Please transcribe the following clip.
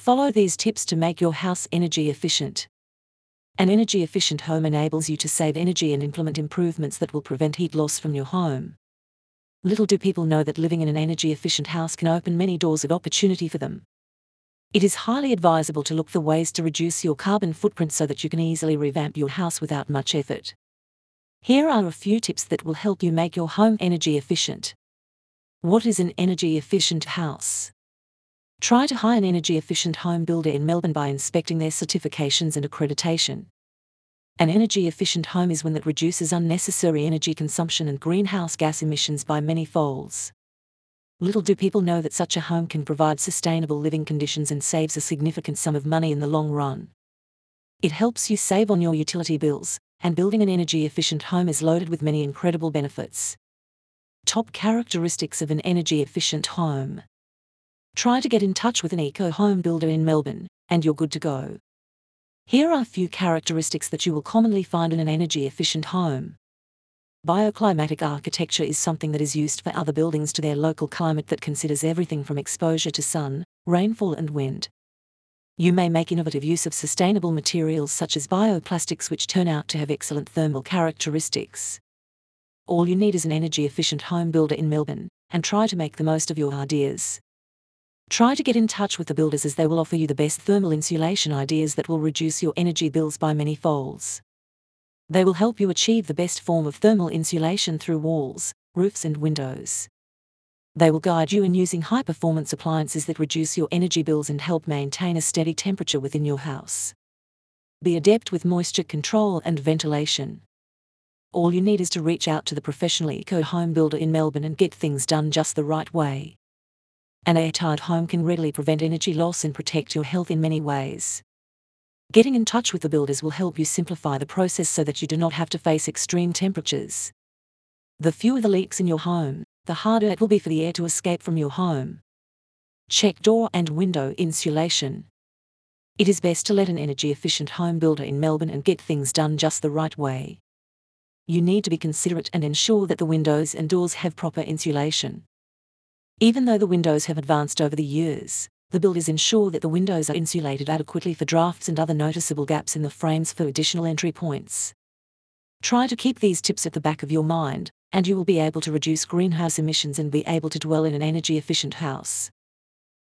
Follow these tips to make your house energy efficient. An energy efficient home enables you to save energy and implement improvements that will prevent heat loss from your home. Little do people know that living in an energy efficient house can open many doors of opportunity for them. It is highly advisable to look for ways to reduce your carbon footprint so that you can easily revamp your house without much effort. Here are a few tips that will help you make your home energy efficient. What is an energy efficient house? Try to hire an energy efficient home builder in Melbourne by inspecting their certifications and accreditation. An energy efficient home is one that reduces unnecessary energy consumption and greenhouse gas emissions by many folds. Little do people know that such a home can provide sustainable living conditions and saves a significant sum of money in the long run. It helps you save on your utility bills, and building an energy efficient home is loaded with many incredible benefits. Top characteristics of an energy efficient home. Try to get in touch with an eco home builder in Melbourne, and you're good to go. Here are a few characteristics that you will commonly find in an energy efficient home. Bioclimatic architecture is something that is used for other buildings to their local climate that considers everything from exposure to sun, rainfall, and wind. You may make innovative use of sustainable materials such as bioplastics, which turn out to have excellent thermal characteristics. All you need is an energy efficient home builder in Melbourne, and try to make the most of your ideas. Try to get in touch with the builders as they will offer you the best thermal insulation ideas that will reduce your energy bills by many folds. They will help you achieve the best form of thermal insulation through walls, roofs, and windows. They will guide you in using high performance appliances that reduce your energy bills and help maintain a steady temperature within your house. Be adept with moisture control and ventilation. All you need is to reach out to the professional eco home builder in Melbourne and get things done just the right way. An airtight home can readily prevent energy loss and protect your health in many ways. Getting in touch with the builders will help you simplify the process so that you do not have to face extreme temperatures. The fewer the leaks in your home, the harder it will be for the air to escape from your home. Check door and window insulation. It is best to let an energy efficient home builder in Melbourne and get things done just the right way. You need to be considerate and ensure that the windows and doors have proper insulation. Even though the windows have advanced over the years, the builders ensure that the windows are insulated adequately for drafts and other noticeable gaps in the frames for additional entry points. Try to keep these tips at the back of your mind, and you will be able to reduce greenhouse emissions and be able to dwell in an energy efficient house.